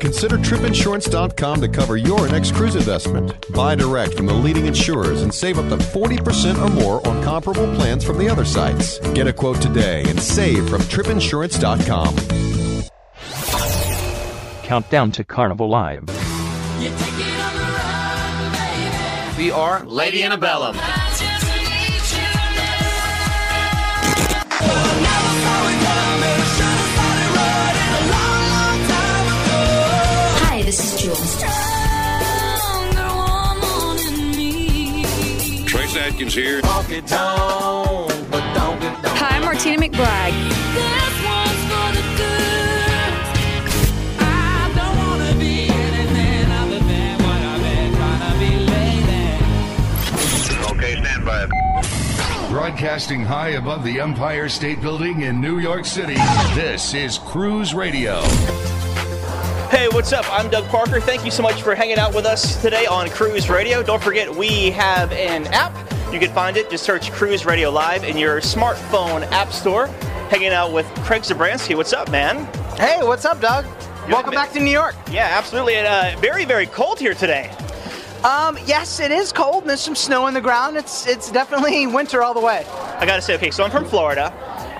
Consider tripinsurance.com to cover your next cruise investment. Buy direct from the leading insurers and save up to 40% or more on comparable plans from the other sites. Get a quote today and save from tripinsurance.com. Countdown to Carnival Live. We are Lady Antebellum. Hi, this Jules. Trace Atkins here. Hi, I'm Martina McBride. Okay, stand by. Broadcasting high above the Empire State Building in New York City, this is Cruise Radio. Hey, what's up? I'm Doug Parker. Thank you so much for hanging out with us today on Cruise Radio. Don't forget, we have an app. You can find it. Just search Cruise Radio Live in your smartphone app store. Hanging out with Craig Zabransky. What's up, man? Hey, what's up, Doug? Welcome back to New York. Yeah, absolutely. And uh, very, very cold here today. Um, yes, it is cold. and There's some snow on the ground. It's it's definitely winter all the way. I gotta say, okay, so I'm from Florida,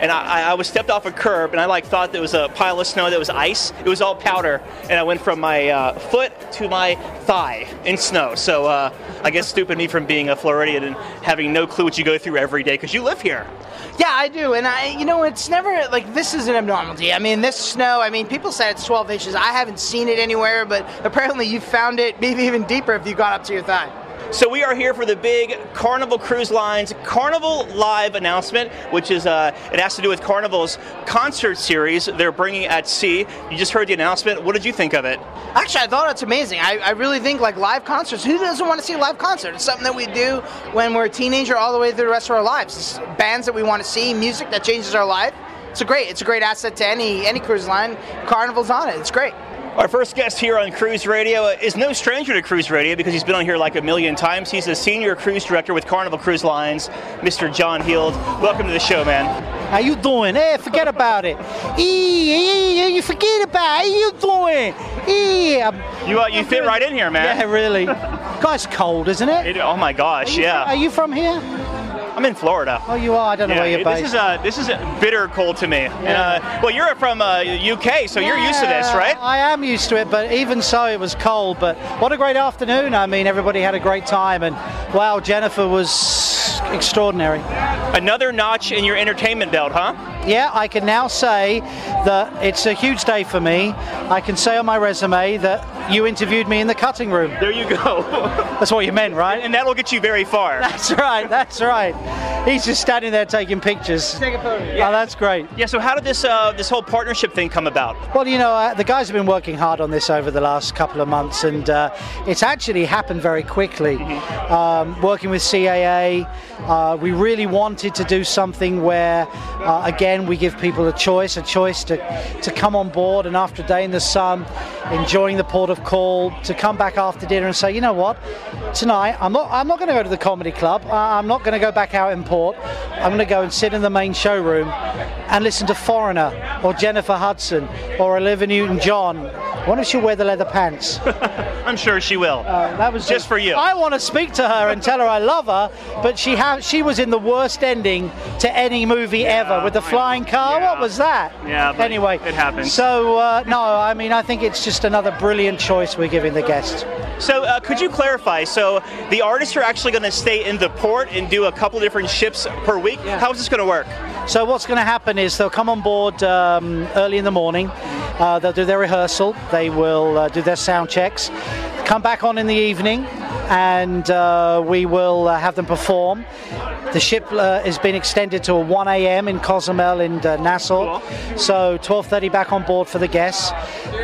and I, I- was stepped off a curb, and I like thought there was a pile of snow that was ice. It was all powder, and I went from my uh, foot to my thigh in snow. So uh, I guess stupid me from being a Floridian and having no clue what you go through every day because you live here. Yeah, I do, and I, you know, it's never like this is an abnormality. I mean, this snow. I mean, people say it's 12 inches. I haven't seen it anywhere, but apparently you found it maybe even deeper if you got up to your thigh. So we are here for the big Carnival Cruise Lines Carnival Live announcement, which is uh, it has to do with Carnival's concert series they're bringing at sea. You just heard the announcement. What did you think of it? Actually, I thought it's amazing. I, I really think like live concerts. Who doesn't want to see a live concert? It's something that we do when we're a teenager all the way through the rest of our lives. It's bands that we want to see, music that changes our life. It's a great. It's a great asset to any any cruise line. Carnival's on it. It's great. Our first guest here on Cruise Radio is no stranger to Cruise Radio because he's been on here like a million times. He's a senior cruise director with Carnival Cruise Lines, Mr. John Heald. Welcome to the show, man. How you doing? Hey, forget about it. Ee, ee, you forget about it. How you doing? Ee, I'm- You uh, you fit right in here, man. yeah, really. Guy's cold, isn't it? It- oh my gosh, yeah. Are you from here? I'm in Florida. Oh, you are. I don't know Yeah, where you're this based. is uh, this is bitter cold to me. And, uh, well, you're from uh, UK, so you're used to this, right? I am used to it, but even so, it was cold. But what a great afternoon! I mean, everybody had a great time, and wow, Jennifer was extraordinary. Another notch in your entertainment belt, huh? Yeah, I can now say that it's a huge day for me. I can say on my resume that you interviewed me in the cutting room. There you go. That's what you meant, right? and that'll get you very far. That's right. That's right. He's just standing there taking pictures. Take a photo. Oh, that's great. Yeah. So how did this uh, this whole partnership thing come about? Well, you know, uh, the guys have been working hard on this over the last couple of months, and uh, it's actually happened very quickly. Um, working with CAA, uh, we really wanted to do something where, uh, again, we give people a choice, a choice to, to come on board and after a day in the sun, enjoying the port of call, to come back after dinner and say, you know what, tonight I'm not, I'm not going to go to the comedy club. I'm not going to go back out in port. I'm going to go and sit in the main showroom and listen to Foreigner or Jennifer Hudson or Olivia Newton-John. Why don't you wear the leather pants? I'm sure she will. Uh, that was Just for you. I want to speak to her and tell her I love her, but she ha- she was in the worst ending to any movie ever with the flying car. What was that? Yeah, but Anyway, it happens. So uh, no, I mean I think it's just another brilliant choice we're giving the guest. So uh, could you clarify? So the artists are actually going to stay in the port and do a couple different ships per week. How's this going to work? So what's going to happen is they'll come on board um, early in the morning. Uh, they'll do their rehearsal. They will uh, do their sound checks. Come back on in the evening, and uh, we will uh, have them perform. The ship uh, has been extended to 1 a.m. in Cozumel and uh, Nassau, so 12:30 back on board for the guests,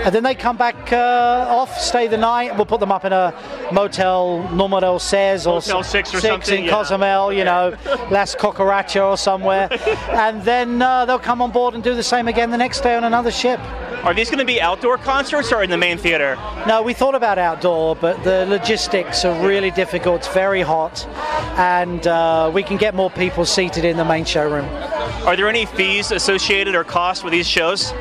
and then they come back uh, off, stay the night. We'll put them up in a motel, Número Seis or Motel Six or something, in yeah. Cozumel, you know, Las Cucaracha or somewhere, and then uh, they'll come on board and do the same again the next day on another ship. Are these going to be outdoor concerts or in the main theater? No, we thought about outdoor, but the logistics are really difficult. It's very hot, and uh, we can get more people seated in the main showroom. Are there any fees associated or costs with these shows?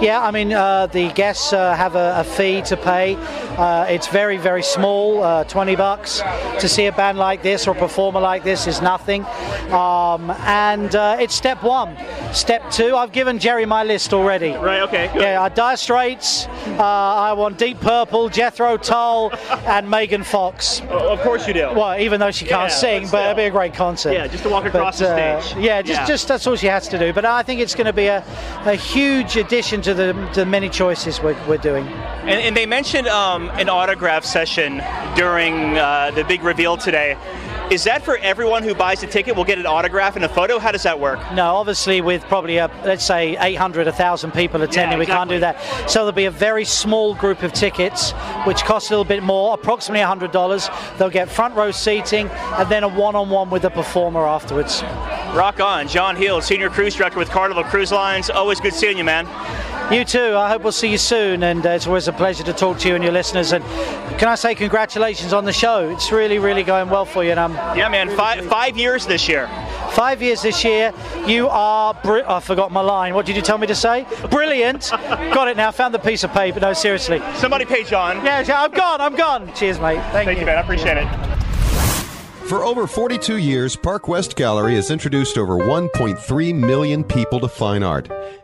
Yeah, I mean, uh, the guests uh, have a, a, fee to pay. Uh, it's very, very small, uh, 20 bucks. To see a band like this or a performer like this is nothing. Um, and uh, it's step one. Step two, I've given Gerry my list already. Right, okay. Good. Yeah, I Dire Straits, uh, I want Deep Purple, Jethro Tull, and Megan Fox. of course you do. Well, even though she can't Yeah, sing, but but it'd be a great concert. Yeah, just to walk across the uh, stage. Yeah, just, Yeah. just that's all she has to do. But I think it's going to be a, a huge addition to the, to the many choices we're, we're doing. And, and they mentioned um, an autograph session during uh, the big reveal today. Is that for everyone who buys a ticket will get an autograph and a photo? How does that work? No, obviously with probably a, let's say 800, 1,000 people attending, we can't do that. So there'll be a very small group of tickets, which cost a little bit more, approximately $100. They'll get front row seating and then a one-on-one with the performer afterwards. Rock on. John Heald, Senior Cruise Director with Carnival Cruise Lines. Always good seeing you, man. You too. I hope we'll see you soon, and uh, it's always a pleasure to talk to you and your listeners. And can I say congratulations on the show? It's really, really going well for you, and I'm Yeah, man. Five, five years this year. five years this year. You are. Br- I forgot my line. What did you tell me to say? Brilliant. Got it now. Found the piece of paper. No, seriously. Somebody pay John. Yeah, yeah, I'm gone. I'm gone. Cheers, mate. Thank, you. Thank you, man. I appreciate it. For over 42 years, Park West Gallery has introduced over 1.3 million people to fine art.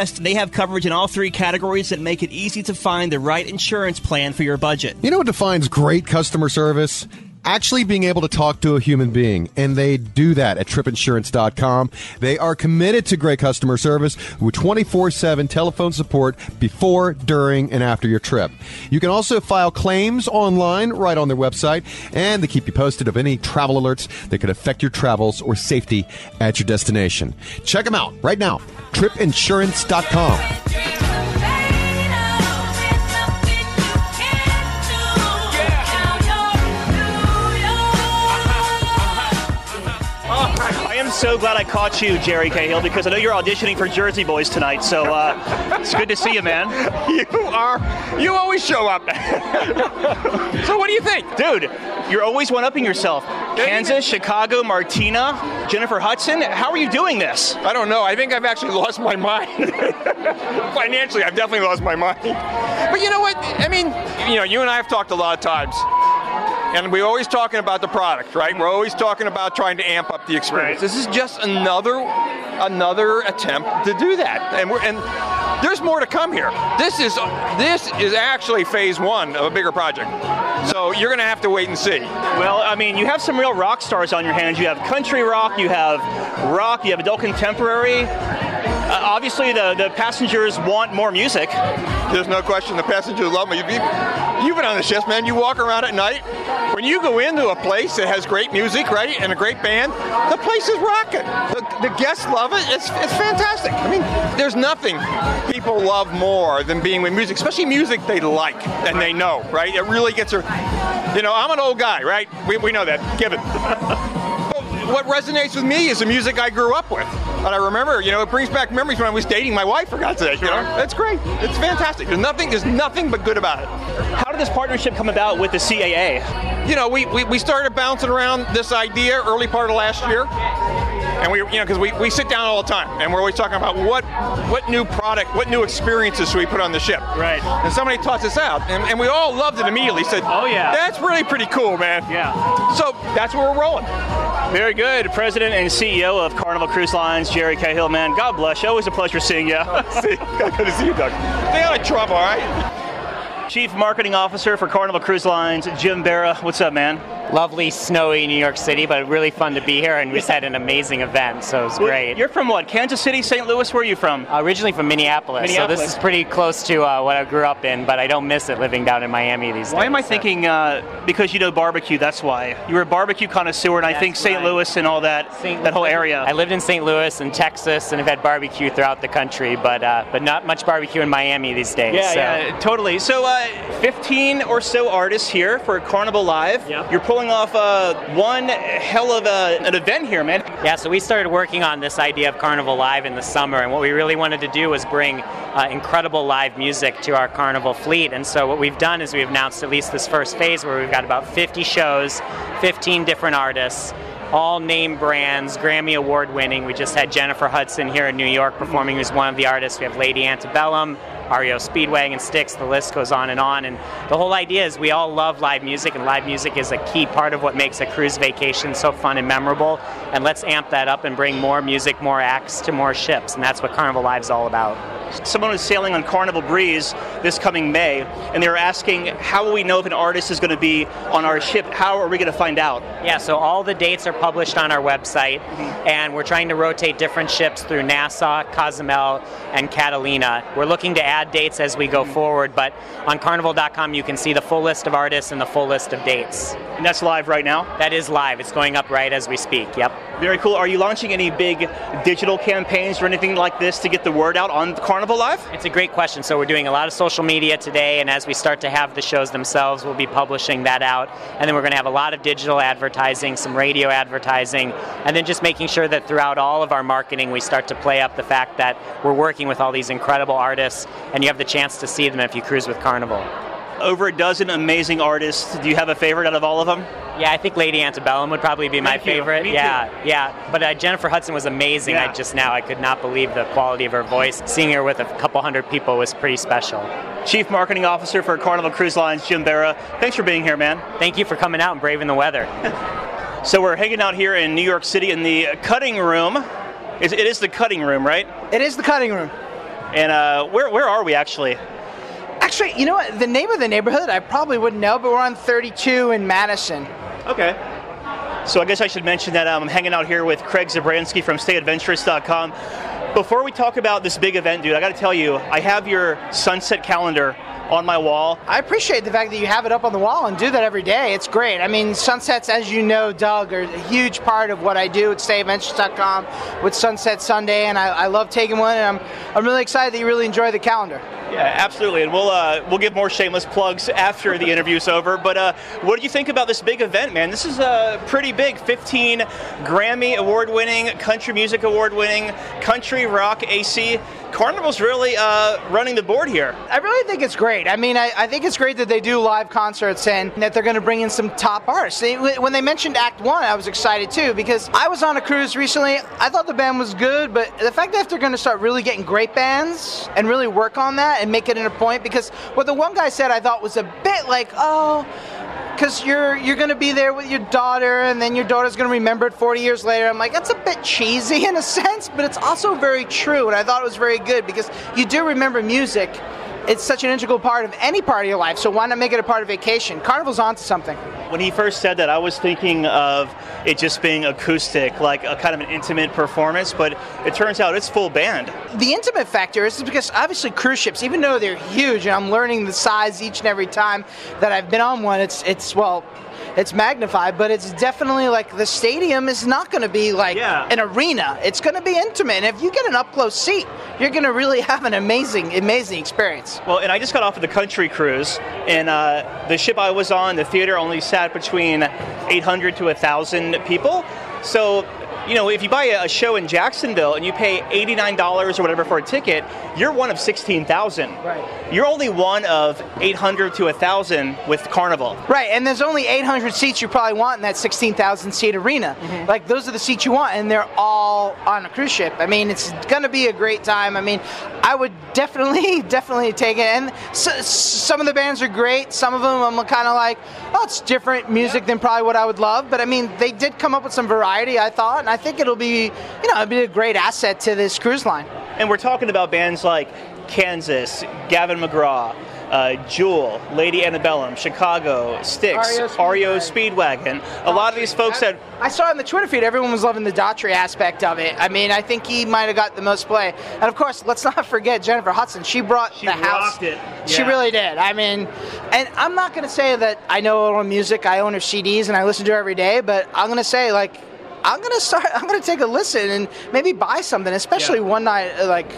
best? They have coverage in all three categories that make it easy to find the right insurance plan for your budget. You know what defines great customer service? Actually being able to talk to a human being, and they do that at tripinsurance.com. They are committed to great customer service with 24 7 telephone support before, during, and after your trip. You can also file claims online right on their website, and they keep you posted of any travel alerts that could affect your travels or safety at your destination. Check them out right now, tripinsurance.com. I am so glad I caught you, Gerry Cahill, because I know you're auditioning for Jersey Boys tonight. So uh, it's good to see you, man. You are. You always show up. so what do you think, dude? You're always one-upping yourself. Kansas, Chicago, Martina, Jennifer Hudson. How are you doing this? I don't know. I think I've actually lost my mind. Financially, I've definitely lost my mind. But you know what? I mean, you know, you and I have talked a lot of times. And we're always talking about the product, right? We're always talking about trying to amp up the experience. This is just another another attempt to do that. And we're and there's more to come here. This is this is actually phase one of a bigger project. So you're gonna have to wait and see. Well, I mean, you have some real rock stars on your hands. You have country rock, you have rock, you have adult contemporary. Obviously, the, the passengers want more music. There's no question the passengers love me. You've, been on the ships, man. You walk around at night. When you go into a place that has great music, right, and a great band, the place is rocking. The, the guests love it. It's, it's fantastic. I mean, there's nothing people love more than being with music, especially music they like and they know, right? It really gets her. You know, I'm an old guy, right? We, we know that. Give it. what resonates with me is the music I grew up with. And I remember, you know, it brings back memories when I was dating my wife, for God's sake. You know, that's great. It's fantastic. There's nothing, there's nothing but good about it. How did this partnership come about with the CAA? You know, we, we, we started bouncing around this idea early part of last year. And we, you know, because we, we sit down all the time, and we're always talking about what what new product, what new experiences should we put on the ship. Right. And somebody tossed this out, and, and we all loved it immediately. Said, Oh, yeah. that's really pretty cool, man. Yeah. So that's where we're rolling. Very good. President and CEO of Carnival Cruise Lines, Gerry Cahill, man. God bless you. Always a pleasure seeing you. See, good to see you, Doug. Stay out of trouble, all right? Chief Marketing Officer for Carnival Cruise Lines, Jim Berra. What's up, man? Lovely, snowy New York City, but really fun to be here, and we just had an amazing event, so it was great. You're from what? Kansas City, St. Louis? Where are you from? Uh, originally from Minneapolis, Minneapolis. so this is pretty close to uh, what I grew up in, but I don't miss it living down in Miami these days. Why am I so- thinking? Uh, because you know barbecue. That's why you were a barbecue connoisseur, and I think St. right. Louis and all that, that whole area. I lived in St. Louis and Texas, and have had barbecue throughout the country, but uh, but not much barbecue in Miami these days. Yeah, so. yeah, totally. So, uh, 15 or so artists here for Carnival Live. You're pulling off uh, one hell of a, an event here, man. Yeah, so we started working on this idea of Carnival Live in the summer, and what we really wanted to do was bring uh, incredible live music to our Carnival fleet. And so what we've done is we've announced at least this first phase where we've got about 50 shows, 15 different artists. All name brands, Grammy Award winning. We just had Jennifer Hudson here in New York performing, who's one of the artists. We have Lady Antebellum, REO Speedwagon, Styx, the list goes on and on. And the whole idea is we all love live music, and live music is a key part of what makes a cruise vacation so fun and memorable. And let's amp that up and bring more music, more acts to more ships. And that's what Carnival Live's all about. Someone was sailing on Carnival Breeze this coming May, and they were asking, how will we know if an artist is going to be on our ship? How are we going to find out? Yeah, so all the dates are published on our website, and we're trying to rotate different ships through Nassau, Cozumel, and Catalina. We're looking to add dates as we go forward, but on carnival.com you can see the full list of artists and the full list of dates. And that's live right now? That is live. It's going up right as we speak. Yep. Very cool. Are you launching any big digital campaigns or anything like this to get the word out on Carnival Live? It's a great question. So we're doing a lot of social media today, and as we start to have the shows themselves, we'll be publishing that out. And then we're going to have a lot of digital advertising, some radio advertising, and then just making sure that throughout all of our marketing, we start to play up the fact that we're working with all these incredible artists, and you have the chance to see them if you cruise with Carnival. Over a dozen amazing artists. Do you have a favorite out of all of them? Yeah, I think Lady Antebellum would probably be my Thank you. favorite. Me too. yeah, yeah. But uh, Jennifer Hudson was amazing. Yeah. I just now I could not believe the quality of her voice. Seeing her with a couple hundred people was pretty special. Chief Marketing Officer for Carnival Cruise Lines, Jim Berra. Thanks for being here, man. Thank you for coming out and braving the weather. So we're hanging out here in New York City in the cutting room. It it is the cutting room, right? It is the cutting room. And uh, where, where are we actually? Actually, you know what? The name of the neighborhood I probably wouldn't know, but we're on 32 in Madison. Okay. So I guess I should mention that um, I'm hanging out here with Craig Zabransky from StayAdventurous.com. Before we talk about this big event, dude, I got to tell you, I have your sunset calendar on my wall. I appreciate the fact that you have it up on the wall and do that every day. It's great. I mean, sunsets, as you know, Doug, are a huge part of what I do at StayAdventurous.com with Sunset Sunday, and I, I love taking one, and I'm, I'm really excited that you really enjoy the calendar. Yeah, absolutely, and we'll uh, we'll give more shameless plugs after the interview's over. But uh, what do you think about this big event, man? This is a pretty big. 15 Grammy award-winning, country music award-winning, country rock AC. Carnival's really uh, running the board here. I really think it's great. I mean, I, I think it's great that they do live concerts and that they're going to bring in some top artists. They, when they mentioned Act One, I was excited too because I was on a cruise recently. I thought the band was good, but the fact that they're going to start really getting great bands and really work on that and make it in a point because what the one guy said I thought was a bit like, oh, because you're you're to be there with your daughter and then your daughter's to remember it 40 years later. I'm like, that's a bit cheesy in a sense, but it's also very true, and I thought it was very good because you do remember music. It's such an integral part of any part of your life, so why not make it a part of vacation? Carnival's onto something. When he first said that, I was thinking of it just being acoustic, like a kind of an intimate performance, but it turns out it's full band. The intimate factor is because obviously cruise ships, even though they're huge, and I'm learning the size each and every time that I've been on one, it's it's well, it's magnified, but it's definitely like the stadium is not going to be like an arena. It's going to be intimate, and if you get an up close seat, you're going to really have an amazing, amazing experience. Well, and I just got off of the country cruise, and uh, the ship I was on, the theater only sat between 800 to 1,000 people. So you know, if you buy a show in Jacksonville and you pay $89 or whatever for a ticket, you're one of 16,000. Right. You're only one of 800 to 1,000 with Carnival. Right, and there's only 800 seats you probably want in that 16,000 seat arena. Mm-hmm. Like those are the seats you want, and they're all on a cruise ship. I mean, it's going to be a great time. I mean, I would definitely, definitely take it. And so, some of the bands are great. Some of them I'm kind of like, oh, it's different music than probably what I would love. But I mean, they did come up with some variety, I thought, I think it'll be, you know, it'll be a great asset to this cruise line. And we're talking about bands like Kansas, Gavin DeGraw, uh, Jewel, Lady Antebellum, Chicago, Styx, REO Speedwagon. A lot of these folks that I saw on the Twitter feed, everyone was loving the Daughtry aspect of it. I mean, I think he might have got the most play. And of course, let's not forget Jennifer Hudson. She brought the house. rocked it. She really did. I mean, and I'm not going to say that I know all her music. I own her CDs and I listen to her every day. But I'm going to say like, I'm going to start. I'm going to take a listen and maybe buy something, especially one night like.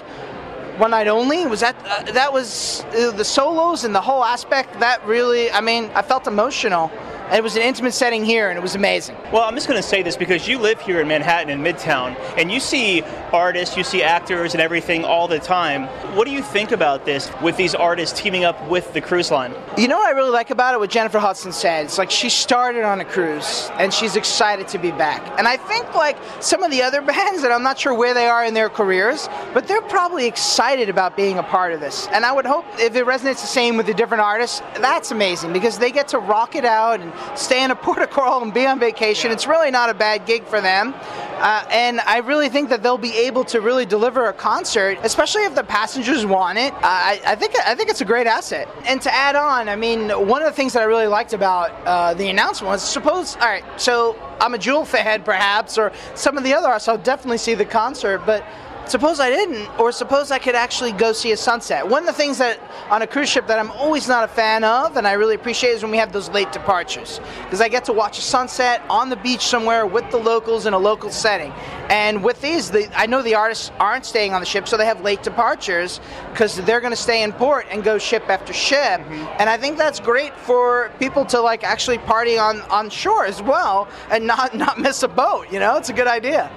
One night only was that uh, that was uh, the solos and the whole aspect that really I mean I felt emotional. It was an intimate setting here and it was amazing. Well, I'm just going to say this because you live here in Manhattan in Midtown, and you see artists, you see actors, and everything all the time. What do you think about this with these artists teaming up with the cruise line? You know what I really like about it? What Jennifer Hudson said. It's like she started on a cruise and she's excited to be back. And I think like some of the other bands, and I'm not sure where they are in their careers, but they're probably excited about being a part of this. And I would hope if it resonates the same with the different artists, that's amazing because they get to rock it out and stay in a port of coral and be on vacation. It's really not a bad gig for them. Uh, and I really think that they'll be able to really deliver a concert, especially if the passengers want it. Uh, I, I think I think it's a great asset. And to add on, I mean, one of the things that I really liked about uh, the announcement was suppose, all right, so I'm a Jewel fan, perhaps, or some of the other artists. I'll definitely see the concert, but suppose I didn't, or suppose I could actually go see a sunset. One of the things that on a cruise ship that I'm always not a fan of, and I really appreciate, is when we have those late departures, because I get to watch a sunset on the beach somewhere with the locals in a local setting. And with these, the, I know the artists aren't staying on the ship, so they have late departures because they're going to stay in port and go ship after ship. Mm-hmm. And I think that's great for people to like actually party on on shore as well and not not miss a boat. You know, it's a good idea.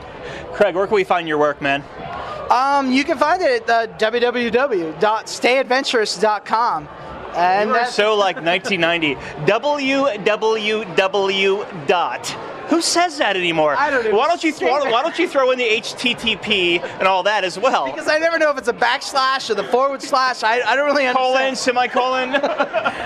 Craig, where can we find your work, man? Um, you can find it at uh, www.stayadventurous.com. And you are so like 1990. www. dot. Who says that anymore? I don't even why don't you say why, don't you throw in the HTTP and all that as well? because I never know if it's a backslash or the forward slash. I, I don't really Colon, understand. semicolon.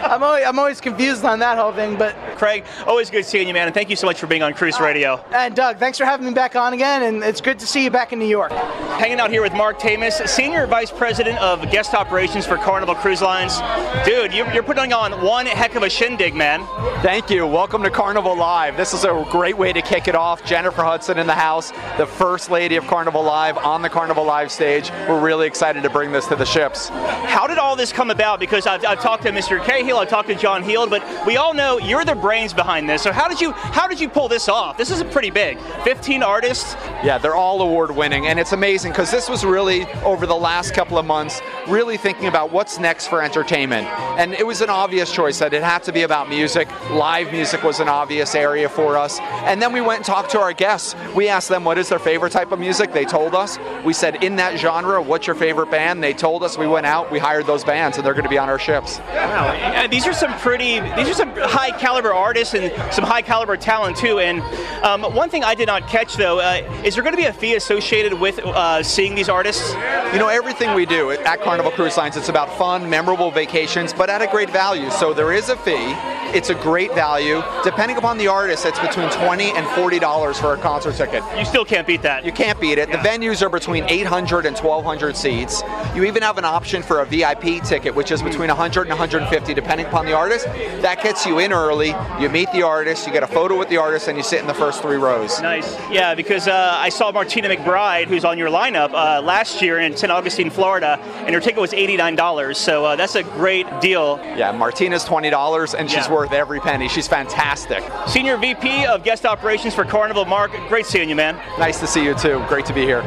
I'm always, I'm always confused on that whole thing. But Craig, always good seeing you, man, and thank you so much for being on Cruise uh, Radio. and Doug, thanks for having me back on again, and it's good to see you back in New York. Hanging out here with Mark Tamis, Senior Vice President of Guest Operations for Carnival Cruise Lines. Dude, you, you're putting on one heck of a shindig, man. Thank you. Welcome to Carnival Live. This is a great way to kick it off. Jennifer Hudson in the house, the first lady of Carnival Live on the Carnival Live stage. We're really excited to bring this to the ships. How did all this come about? Because I've, I've talked to Mr. Cahill, I've talked to John Heald, but we all know you're the brains behind this. So how did you how did you pull this off? This is pretty big. 15 artists. Yeah, they're all award winning, and it's amazing because this was really over the last couple of months, really thinking about what's next for entertainment. And it was an obvious choice that it had to be about music. Live music was an obvious area for us. And then we went and talked to our guests. We asked them what is their favorite type of music. They told us. We said, in that genre, what's your favorite band? They told us. We went out, we hired those bands, and they're going to be on our ships. Wow, uh, these are some pretty, these are some high caliber artists and some high caliber talent too. And um, one thing I did not catch though, uh, is there going to be a fee associated with uh, seeing these artists? You know, everything we do at Carnival Cruise Lines, it's about fun, memorable vacations, but at a great value. So there is a fee. It's a great value. Depending upon the artist, it's between twenty and forty dollars for a concert ticket. You still can't beat that. You can't beat it. The venues are between 800 and 1200 seats. You even have an option for a VIP ticket, which is between 100 and 150, depending upon the artist. That gets you in early. You meet the artist, you get a photo with the artist, and you sit in the first three rows. Nice. Yeah, because uh, I saw Martina McBride, who's on your lineup, uh, last year in St. Augustine, Florida, and her ticket was $89. So uh, that's a great deal. Yeah, Martina's $20, and she's Yeah. worth every penny. She's fantastic. Senior VP of Guest Operations for Carnival, Mark. Great seeing you, man. Nice to see you too. Great to be here.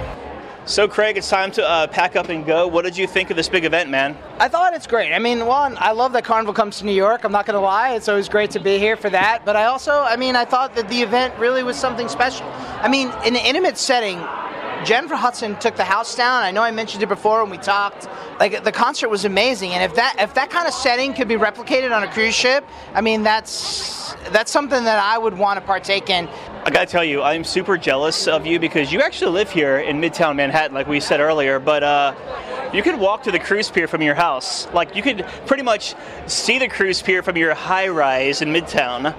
So, Craig, it's time to uh, pack up and go. What did you think of this big event, man? I thought it's great. I mean, one, I love that Carnival comes to New York. I'm not going to lie; it's always great to be here for that. But I also, I mean, I thought that the event really was something special. I mean, in an intimate setting, Jennifer Hudson took the house down. I know I mentioned it before when we talked. Like the concert was amazing, and if that if that kind of setting could be replicated on a cruise ship, I mean that's that's something that I would want to partake in. I gotta tell you, I'm super jealous of you because you actually live here in Midtown Manhattan, like we said earlier. But uh, you could walk to the cruise pier from your house. Like you could pretty much see the cruise pier from your high rise in Midtown.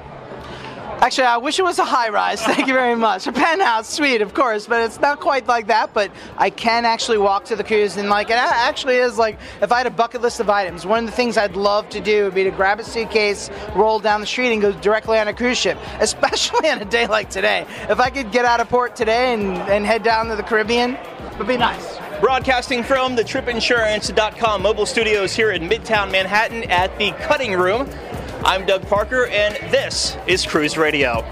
Actually, I wish it was a high rise. Thank you very much. A penthouse suite, of course, but it's not quite like that. But I can actually walk to the cruise, and like it actually is like if I had a bucket list of items, one of the things I'd love to do would be to grab a suitcase, roll down the street, and go directly on a cruise ship. Especially on a day like today. If I could get out of port today and, and head down to the Caribbean, it would be nice. Broadcasting from the tripinsurance.com mobile studios here in Midtown Manhattan at the Cutting Room. I'm Doug Parker, and this is Cruise Radio.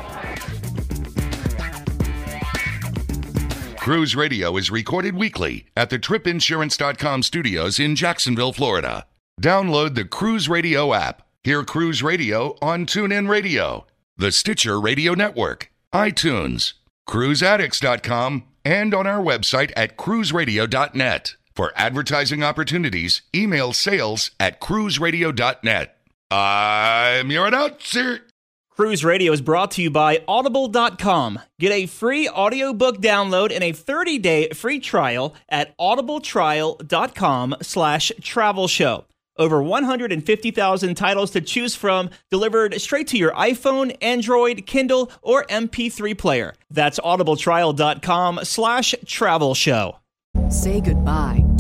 Cruise Radio is recorded weekly at the tripinsurance.com studios in Jacksonville, Florida. Download the Cruise Radio app. Hear Cruise Radio on TuneIn Radio, the Stitcher Radio Network, iTunes, cruiseaddicts.com, and on our website at cruiseradio.net. For advertising opportunities, email sales at cruiseradio.net. I'm your announcer. Cruise Radio is brought to you by Audible.com. Get a free audiobook download and a 30-day free trial at audibletrial.com slash travel show. Over 150,000 titles to choose from, delivered straight to your iPhone, Android, Kindle, or MP3 player. That's audibletrial.com slash travel show. Say goodbye